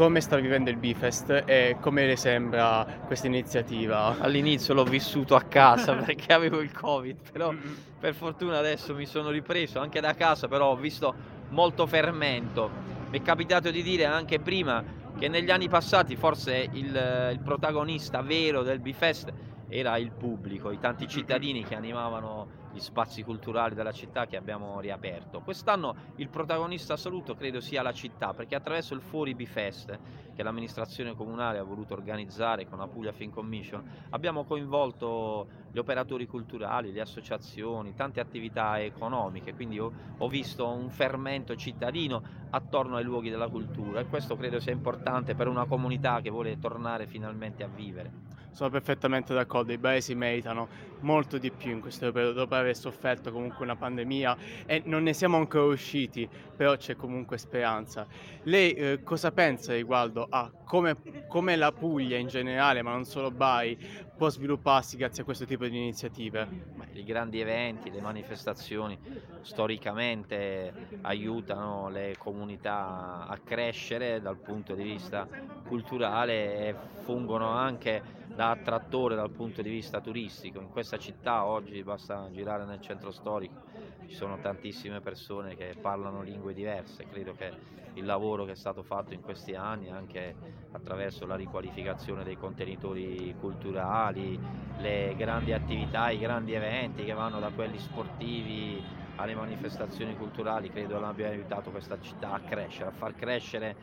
come sta vivendo il Bifest e come le sembra questa iniziativa? All'inizio l'ho vissuto a casa perché avevo il Covid, però per fortuna adesso mi sono ripreso anche da casa, però ho visto molto fermento. Mi è capitato di dire anche prima che negli anni passati forse il, il protagonista vero del Bifest era il pubblico, i tanti cittadini che animavano gli spazi culturali della città che abbiamo riaperto. Quest'anno il protagonista assoluto credo sia la città, perché attraverso il Fuori Bifest, che l'amministrazione comunale ha voluto organizzare con la Puglia Film Commission, abbiamo coinvolto gli operatori culturali, le associazioni, tante attività economiche, quindi ho, ho visto un fermento cittadino attorno ai luoghi della cultura e questo credo sia importante per una comunità che vuole tornare finalmente a vivere. Sono perfettamente d'accordo, i paesi meritano molto di più in questo periodo dopo aver sofferto comunque una pandemia e non ne siamo ancora usciti, però c'è comunque speranza. Lei eh, cosa pensa riguardo a come, come la Puglia in generale, ma non solo Bari, può svilupparsi grazie a questo tipo di iniziative? I grandi eventi, le manifestazioni storicamente aiutano le comunità a crescere dal punto di vista culturale e fungono anche da attrattore dal punto di vista turistico. In questa città oggi basta girare nel centro storico, ci sono tantissime persone che parlano lingue diverse, credo che il lavoro che è stato fatto in questi anni anche attraverso la riqualificazione dei contenitori culturali, le grandi attività, i grandi eventi che vanno da quelli sportivi alle manifestazioni culturali, credo abbia aiutato questa città a crescere, a far crescere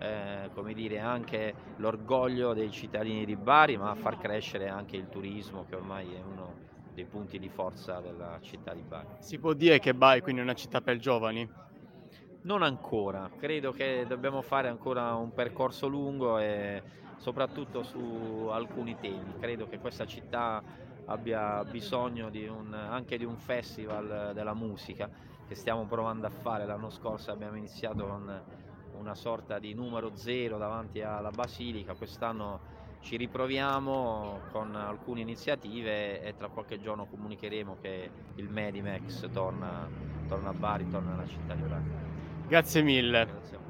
eh, come dire, anche l'orgoglio dei cittadini di Bari, ma a far crescere anche il turismo che ormai è uno dei punti di forza della città di Bari. Si può dire che Bari quindi è una città per giovani? Non ancora, credo che dobbiamo fare ancora un percorso lungo e soprattutto su alcuni temi. Credo che questa città abbia bisogno di un, anche di un festival della musica che stiamo provando a fare. L'anno scorso abbiamo iniziato con una sorta di numero zero davanti alla Basilica, quest'anno ci riproviamo con alcune iniziative e tra qualche giorno comunicheremo che il Medimex torna, torna a Bari, torna nella città di Bari. Grazie mille. Grazie